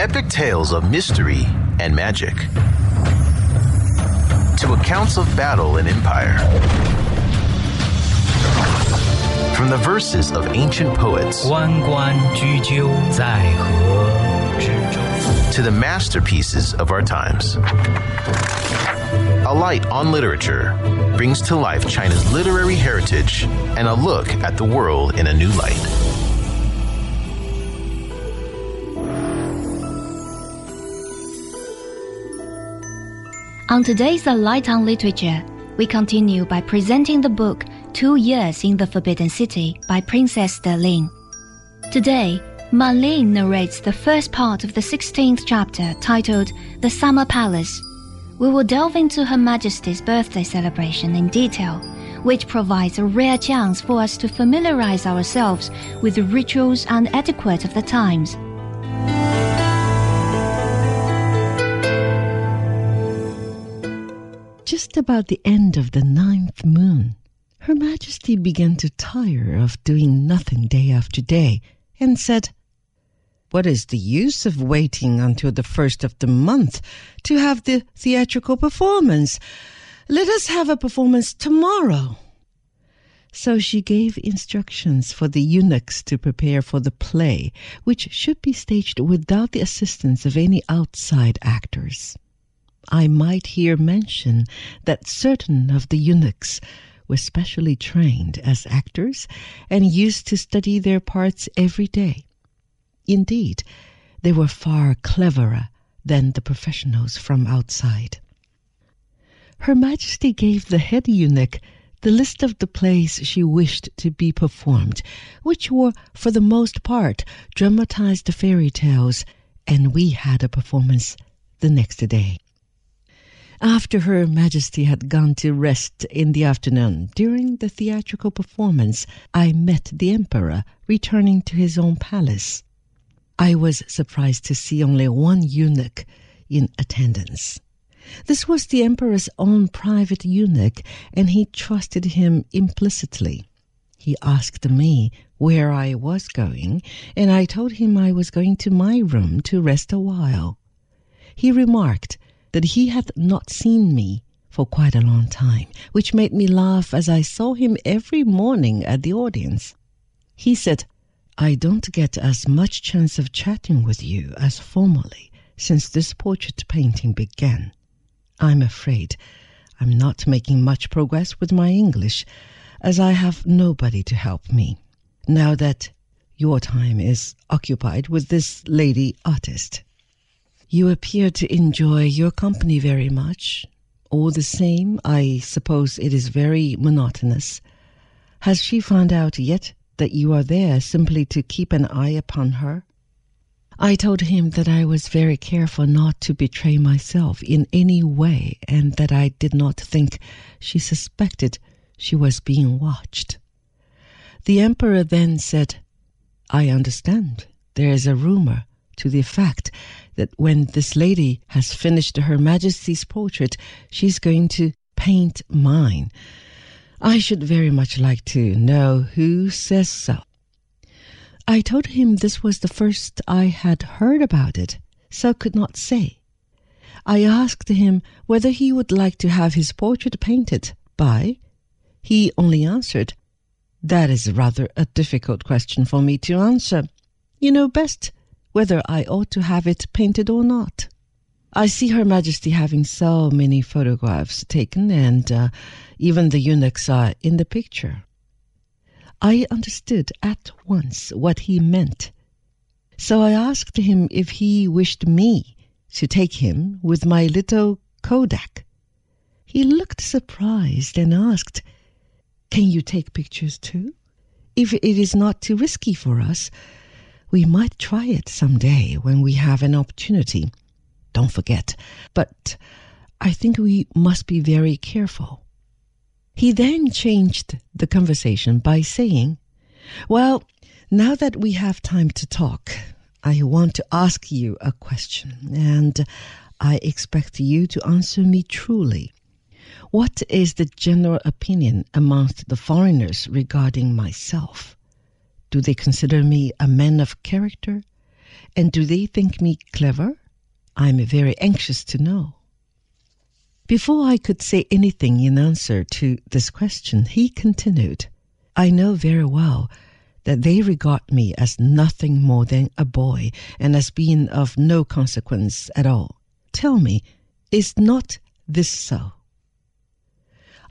epic tales of mystery and magic, to accounts of battle and empire. From the verses of ancient poets 关关雎鸠，在河之洲。 to the masterpieces of our times. A Light on Literature brings to life China's literary heritage and a look at the world in a new light. On today's A Light on Literature, we continue by presenting the book Two Years in the Forbidden City by Princess de Ling. Today, Marlene narrates the first part of the 16th chapter titled The Summer Palace. We will delve into Her Majesty's birthday celebration in detail, which provides a rare chance for us to familiarize ourselves with the rituals and etiquette of the times. Just about the end of the ninth moon, Her Majesty began to tire of doing nothing day after day and said, What is the use of waiting until the first of the month to have the theatrical performance? Let us have a performance tomorrow. So she gave instructions for the eunuchs to prepare for the play, which should be staged without the assistance of any outside actors. I might here mention that certain of the eunuchs were specially trained as actors and used to study their parts every day. Indeed, they were far cleverer than the professionals from outside. Her Majesty gave the head eunuch the list of the plays she wished to be performed, which were, for the most part, dramatized fairy tales, and we had a performance the next day. After Her Majesty had gone to rest in the afternoon, during the theatrical performance, I met the Emperor returning to his own palace. I was surprised to see only one eunuch in attendance. This was the Emperor's own private eunuch, and he trusted him implicitly. He asked me where I was going, and I told him I was going to my room to rest a while. He remarked that he hath not seen me for quite a long time, which made me laugh as I saw him every morning at the audience. He said, I don't get as much chance of chatting with you as formerly since this portrait painting began. I'm afraid I'm not making much progress with my English, as I have nobody to help me, now that your time is occupied with this lady artist. You appear to enjoy your company very much. All the same, I suppose it is very monotonous. Has she found out yet that you are there simply to keep an eye upon her? I told him that I was very careful not to betray myself in any way and that I did not think she suspected she was being watched. The Emperor then said, I understand. There is a rumor to the effect that when this lady has finished Her Majesty's portrait, she's going to paint mine. I should very much like to know who says so. I told him this was the first I had heard about it, so could not say. I asked him whether he would like to have his portrait painted by. He only answered, That is rather a difficult question for me to answer. You know best whether I ought to have it painted or not. I see Her Majesty having so many photographs taken, and uh, even the eunuchs are in the picture. I understood at once what he meant. So I asked him if he wished me to take him with my little Kodak. He looked surprised and asked, Can you take pictures too? If it is not too risky for us, we might try it some day when we have an opportunity. Don't forget. But I think we must be very careful. He then changed the conversation by saying, Well, now that we have time to talk, I want to ask you a question, and I expect you to answer me truly. What is the general opinion amongst the foreigners regarding myself? Do they consider me a man of character? And do they think me clever? I'm very anxious to know. Before I could say anything in answer to this question, he continued, I know very well that they regard me as nothing more than a boy and as being of no consequence at all. Tell me, is not this so?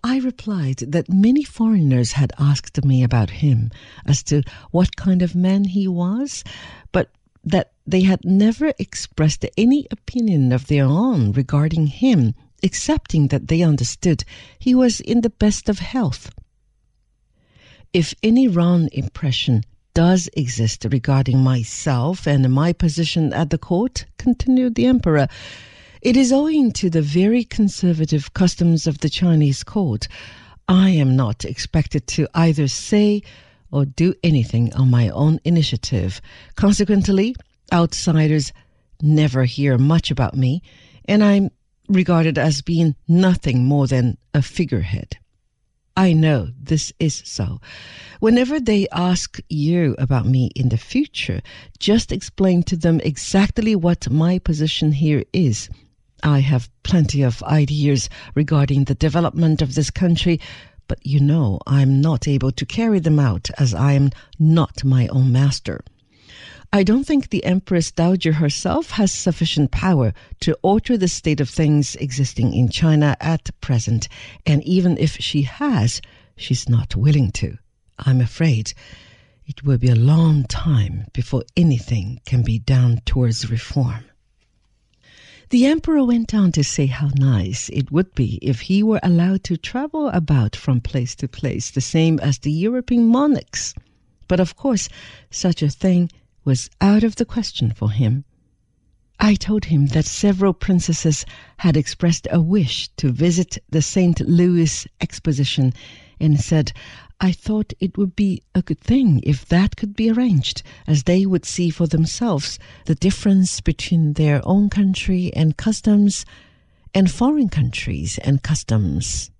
I replied that many foreigners had asked me about him as to what kind of man he was, but that they had never expressed any opinion of their own regarding him, excepting that they understood he was in the best of health. If any wrong impression does exist regarding myself and my position at the court, continued the emperor, it is owing to the very conservative customs of the Chinese court. I am not expected to either say or do anything on my own initiative. Consequently, outsiders never hear much about me, and I'm regarded as being nothing more than a figurehead. I know this is so. Whenever they ask you about me in the future, just explain to them exactly what my position here is I have plenty of ideas regarding the development of this country, but you know I'm not able to carry them out as I am not my own master. I don't think the Empress Dowager herself has sufficient power to alter the state of things existing in China at present, and even if she has, she's not willing to. I'm afraid it will be a long time before anything can be done towards reform. The emperor went on to say how nice it would be if he were allowed to travel about from place to place, the same as the European monarchs. But of course, such a thing was out of the question for him. I told him that several princesses had expressed a wish to visit the St. Louis exposition and said I thought it would be a good thing if that could be arranged, as they would see for themselves the difference between their own country and customs and foreign countries and customs.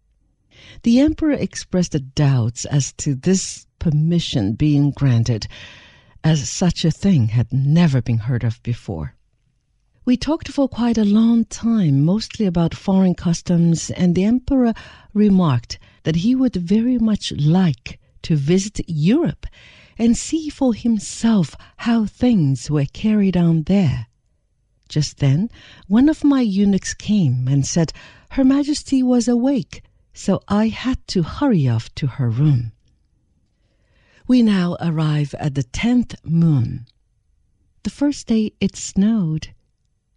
The emperor expressed doubts as to this permission being granted, as such a thing had never been heard of before. We talked for quite a long time, mostly about foreign customs, and the emperor remarked that he would very much like to visit Europe and see for himself how things were carried on there. Just then, one of my eunuchs came and said Her Majesty was awake, so I had to hurry off to her room. We now arrive at the tenth moon. The first day it snowed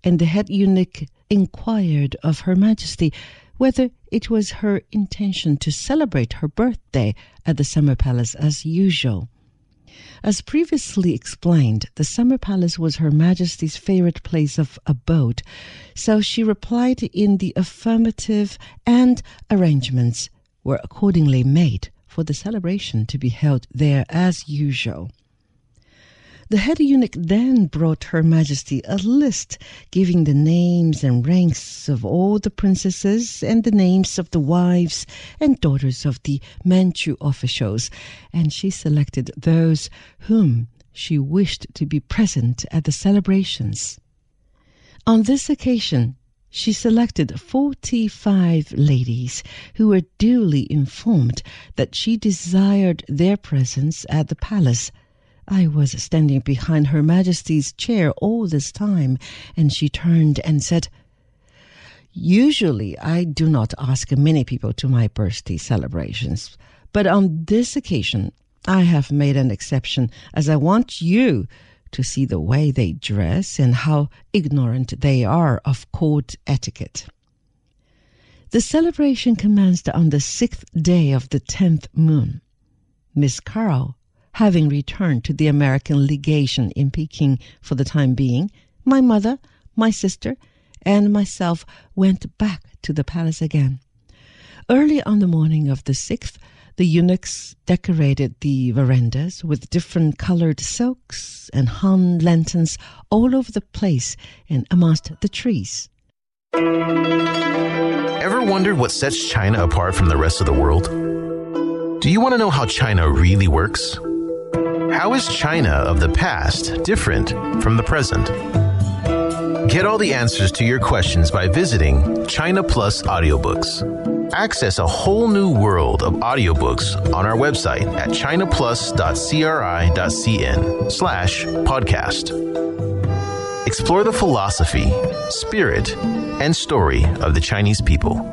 and the head eunuch inquired of Her Majesty whether it was her intention to celebrate her birthday at the Summer Palace as usual. As previously explained, the Summer Palace was Her Majesty's favorite place of abode, so she replied in the affirmative, and arrangements were accordingly made for the celebration to be held there as usual. The head eunuch then brought Her Majesty a list giving the names and ranks of all the princesses and the names of the wives and daughters of the Manchu officials, and she selected those whom she wished to be present at the celebrations. On this occasion, she selected 45 ladies who were duly informed that she desired their presence at the palace I was standing behind Her Majesty's chair all this time, and she turned and said, Usually I do not ask many people to my birthday celebrations, but on this occasion I have made an exception as I want you to see the way they dress and how ignorant they are of court etiquette. The celebration commenced on the sixth day of the tenth moon. Miss Carl having returned to the American legation in Peking for the time being, my mother, my sister, and myself went back to the palace again. Early on the morning of the sixth, the eunuchs decorated the verandas with different colored silks and hung lanterns all over the place and amongst the trees. Ever wondered what sets China apart from the rest of the world? Do you want to know how China really works? How is China of the past different from the present? Get all the answers to your questions by visiting China Plus Audiobooks. Access a whole new world of audiobooks on our website at chinaplus.cri.cn slash podcast. Explore the philosophy, spirit, and story of the Chinese people.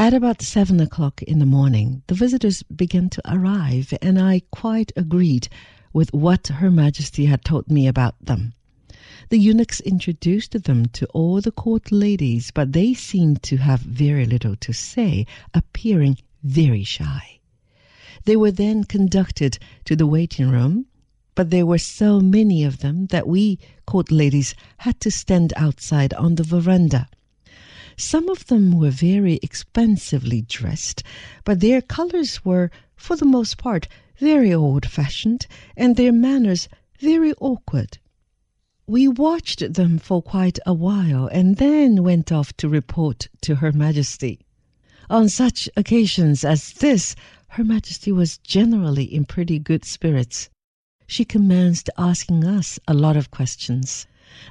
At about seven o'clock in the morning, the visitors began to arrive, and I quite agreed with what Her Majesty had told me about them. The eunuchs introduced them to all the court ladies, but they seemed to have very little to say, appearing very shy. They were then conducted to the waiting room, but there were so many of them that we court ladies had to stand outside on the veranda. Some of them were very expensively dressed, but their colors were, for the most part, very old fashioned, and their manners very awkward. We watched them for quite a while and then went off to report to Her Majesty. On such occasions as this, Her Majesty was generally in pretty good spirits. She commenced asking us a lot of questions.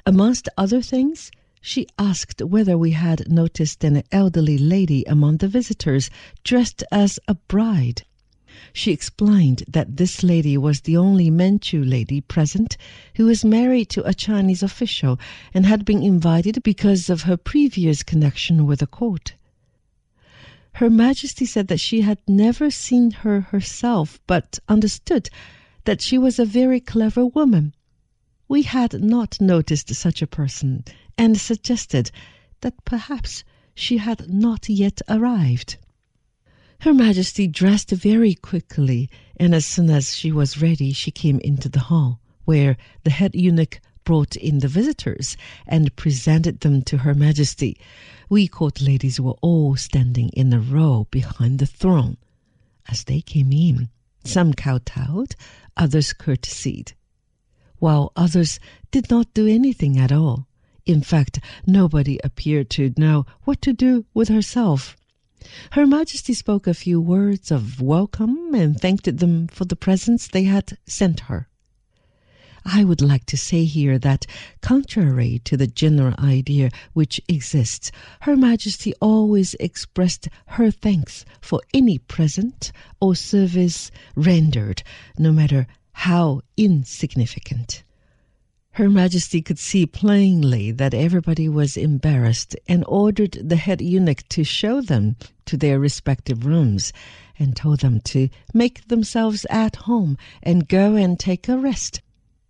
Amongst other things, she asked whether we had noticed an elderly lady among the visitors dressed as a bride. She explained that this lady was the only Manchu lady present who was married to a Chinese official and had been invited because of her previous connection with the court. Her Majesty said that she had never seen her herself, but understood that she was a very clever woman. We had not noticed such a person and suggested that perhaps she had not yet arrived. Her Majesty dressed very quickly, and as soon as she was ready, she came into the hall, where the head eunuch brought in the visitors and presented them to Her Majesty. We court ladies were all standing in a row behind the throne. As they came in, some kowtowed, others courtesied, while others did not do anything at all. In fact, nobody appeared to know what to do with herself. Her Majesty spoke a few words of welcome and thanked them for the presents they had sent her. I would like to say here that, contrary to the general idea which exists, Her Majesty always expressed her thanks for any present or service rendered, no matter how insignificant. Her Majesty could see plainly that everybody was embarrassed and ordered the head eunuch to show them to their respective rooms and told them to make themselves at home and go and take a rest.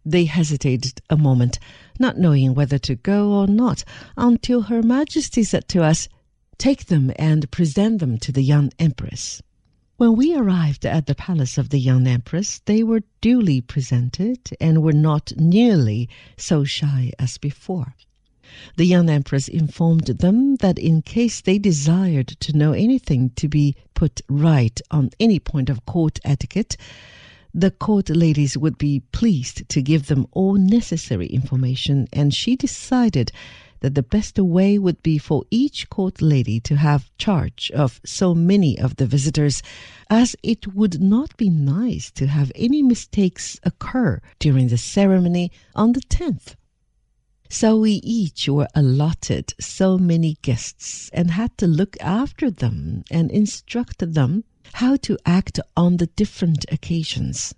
They hesitated a moment, not knowing whether to go or not, until Her Majesty said to us, Take them and present them to the young Empress. When we arrived at the palace of the young empress, they were duly presented and were not nearly so shy as before. The young empress informed them that in case they desired to know anything to be put right on any point of court etiquette, the court ladies would be pleased to give them all necessary information, and she decided that the best way would be for each court lady to have charge of so many of the visitors, as it would not be nice to have any mistakes occur during the ceremony on the 10th. So we each were allotted so many guests and had to look after them and instruct them how to act on the different occasions.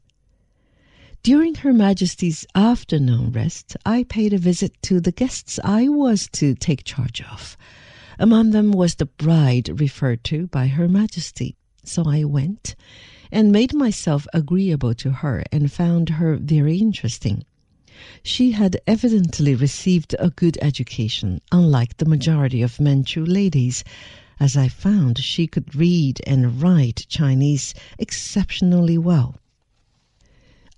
During Her Majesty's afternoon rest, I paid a visit to the guests I was to take charge of. Among them was the bride referred to by Her Majesty. So I went and made myself agreeable to her and found her very interesting. She had evidently received a good education, unlike the majority of Manchu ladies, as I found she could read and write Chinese exceptionally well.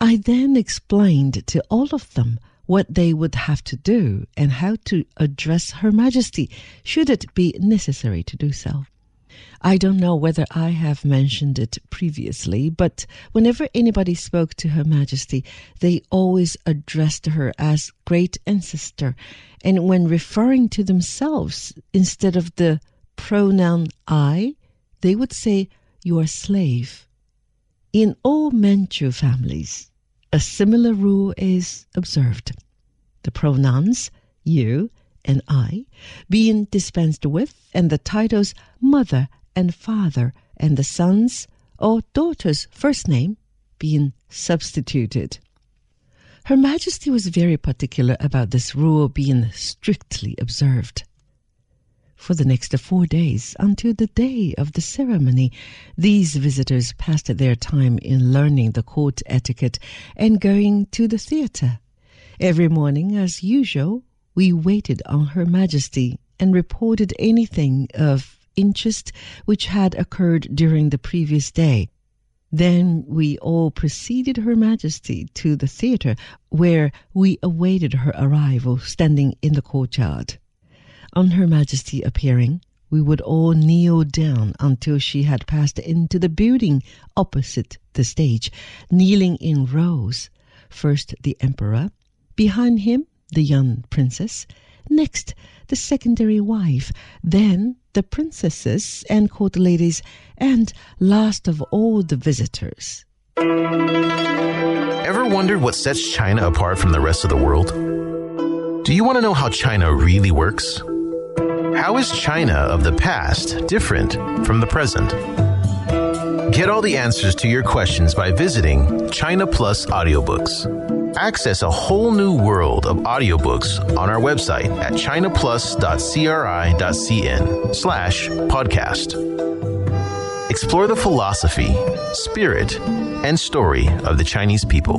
I then explained to all of them what they would have to do and how to address Her Majesty should it be necessary to do so. I don't know whether I have mentioned it previously, but whenever anybody spoke to Her Majesty, they always addressed her as Great Ancestor, and when referring to themselves, instead of the pronoun I, they would say, Your slave. In all Manchu families, a similar rule is observed. The pronouns you and I being dispensed with, and the titles mother and father, and the son's or daughter's first name being substituted. Her Majesty was very particular about this rule being strictly observed. For the next four days, until the day of the ceremony, these visitors passed their time in learning the court etiquette and going to the theatre. Every morning, as usual, we waited on Her Majesty and reported anything of interest which had occurred during the previous day. Then we all preceded Her Majesty to the theatre, where we awaited her arrival, standing in the courtyard. On Her Majesty appearing, we would all kneel down until she had passed into the building opposite the stage, kneeling in rows. First the Emperor, behind him the young princess, next the secondary wife, then the princesses and court ladies, and last of all the visitors. Ever wondered what sets China apart from the rest of the world? Do you want to know how China really works? How is China of the past different from the present? Get all the answers to your questions by visiting China Plus Audiobooks. Access a whole new world of audiobooks on our website at chinaplus.cri.cn slash podcast. Explore the philosophy, spirit, and story of the Chinese people.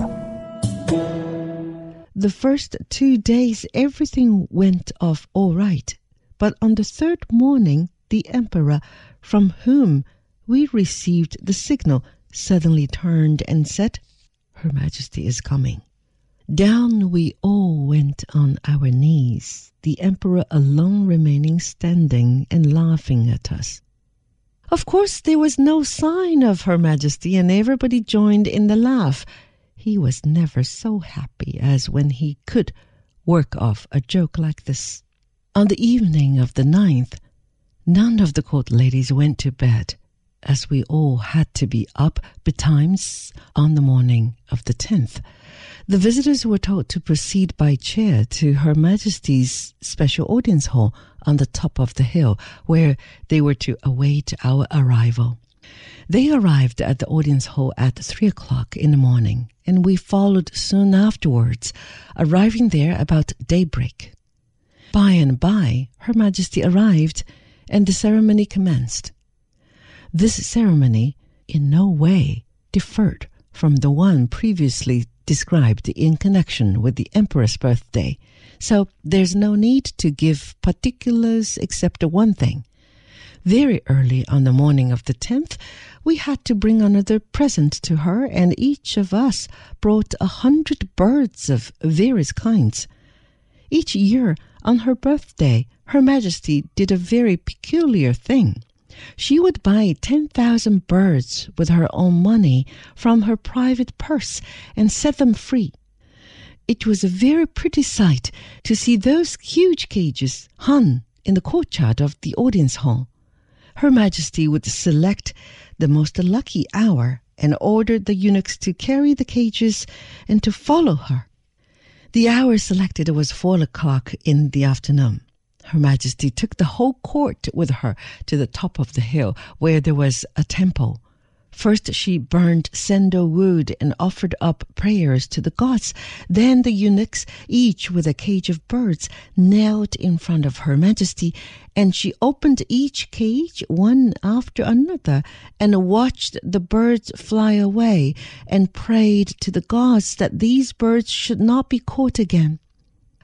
The first two days, everything went off all right. But on the third morning, the Emperor, from whom we received the signal, suddenly turned and said, Her Majesty is coming. Down we all went on our knees, the Emperor alone remaining standing and laughing at us. Of course, there was no sign of Her Majesty, and everybody joined in the laugh. He was never so happy as when he could work off a joke like this. On the evening of the ninth, none of the court ladies went to bed, as we all had to be up betimes on the morning of the tenth. The visitors were told to proceed by chair to Her Majesty's special audience hall on the top of the hill, where they were to await our arrival. They arrived at the audience hall at three o'clock in the morning, and we followed soon afterwards, arriving there about daybreak. By and by, Her Majesty arrived, and the ceremony commenced. This ceremony in no way differed from the one previously described in connection with the Emperor's birthday, so there's no need to give particulars except one thing. Very early on the morning of the 10th, we had to bring another present to her, and each of us brought a hundred birds of various kinds. Each year, on her birthday, Her Majesty did a very peculiar thing. She would buy 10,000 birds with her own money from her private purse and set them free. It was a very pretty sight to see those huge cages hung in the courtyard of the audience hall. Her Majesty would select the most lucky hour and order the eunuchs to carry the cages and to follow her. The hour selected was four o'clock in the afternoon. Her Majesty took the whole court with her to the top of the hill where there was a temple. First she burned sandalwood and offered up prayers to the gods. Then the eunuchs, each with a cage of birds, knelt in front of Her Majesty, and she opened each cage one after another and watched the birds fly away and prayed to the gods that these birds should not be caught again.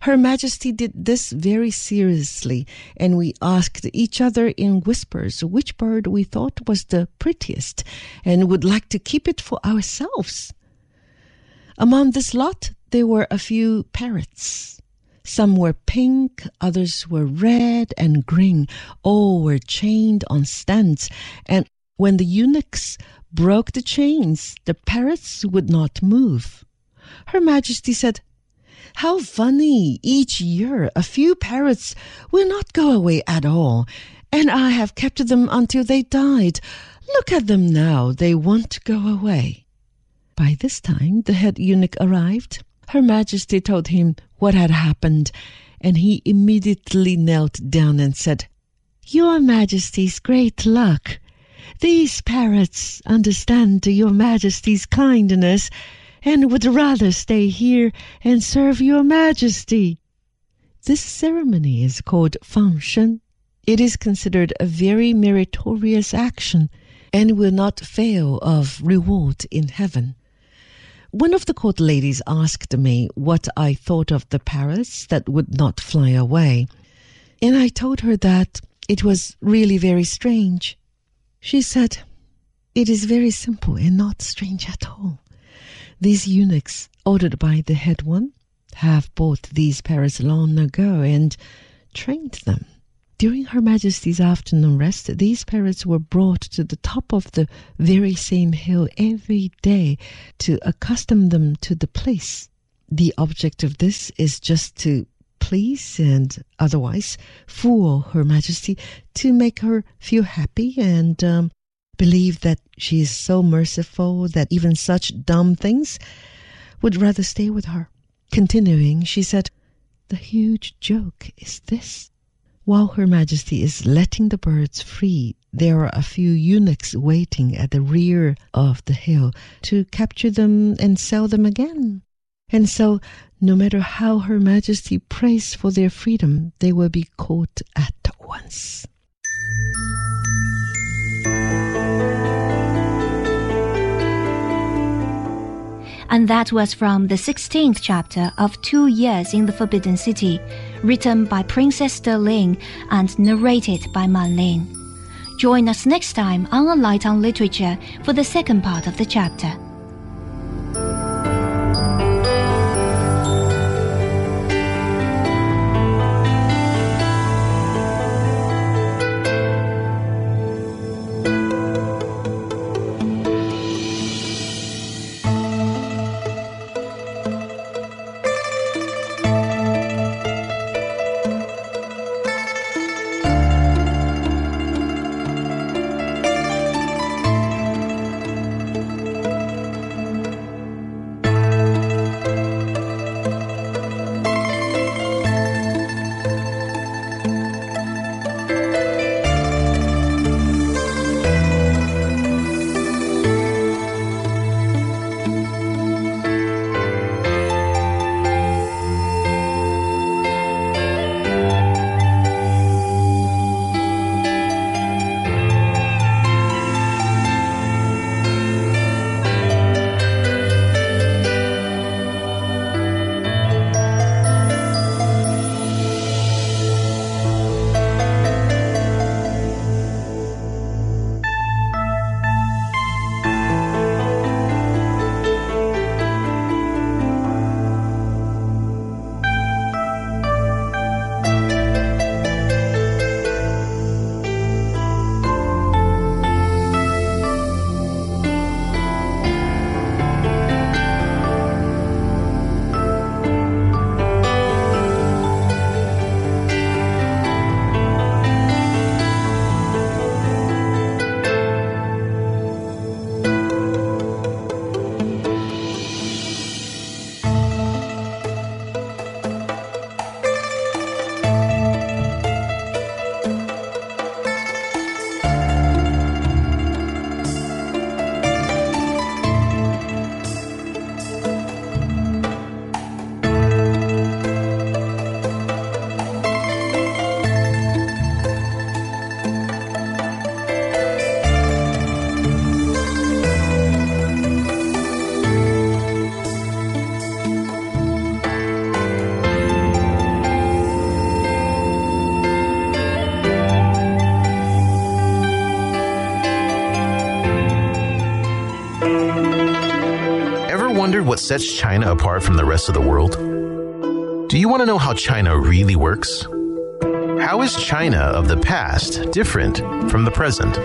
Her Majesty did this very seriously, and we asked each other in whispers which bird we thought was the prettiest and would like to keep it for ourselves. Among this lot, there were a few parrots. Some were pink, others were red and green. All were chained on stands, and when the eunuchs broke the chains, the parrots would not move. Her Majesty said, how funny! Each year a few parrots will not go away at all, and I have kept them until they died. Look at them now. They won't go away. By this time, the head eunuch arrived. Her Majesty told him what had happened, and he immediately knelt down and said, Your Majesty's great luck. These parrots understand Your Majesty's kindness and would rather stay here and serve Your Majesty. This ceremony is called Fangsheng. It is considered a very meritorious action and will not fail of reward in heaven. One of the court ladies asked me what I thought of the parrots that would not fly away, and I told her that it was really very strange. She said, It is very simple and not strange at all. These eunuchs, ordered by the head one, have bought these parrots long ago and trained them. During Her Majesty's afternoon rest, these parrots were brought to the top of the very same hill every day to accustom them to the place. The object of this is just to please and otherwise fool Her Majesty to make her feel happy and um, believe that she is so merciful that even such dumb things would rather stay with her. Continuing, she said, The huge joke is this. While Her Majesty is letting the birds free, there are a few eunuchs waiting at the rear of the hill to capture them and sell them again. And so, no matter how Her Majesty prays for their freedom, they will be caught at once. And that was from the 16th chapter of Two Years in the Forbidden City, written by Princess De Ling and narrated by Man Ling. Join us next time on A Light on Literature for the second part of the chapter. Sets China apart from the rest of the world? Do you want to know how China really works? How is China of the past different from the present?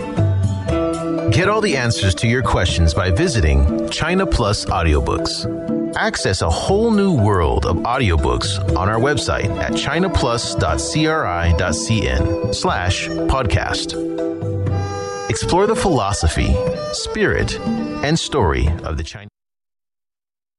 Get all the answers to your questions by visiting China Plus Audiobooks. Access a whole new world of audiobooks on our website at chinaplus.cri.cn slash podcast. Explore the philosophy, spirit, and story of the Chinese.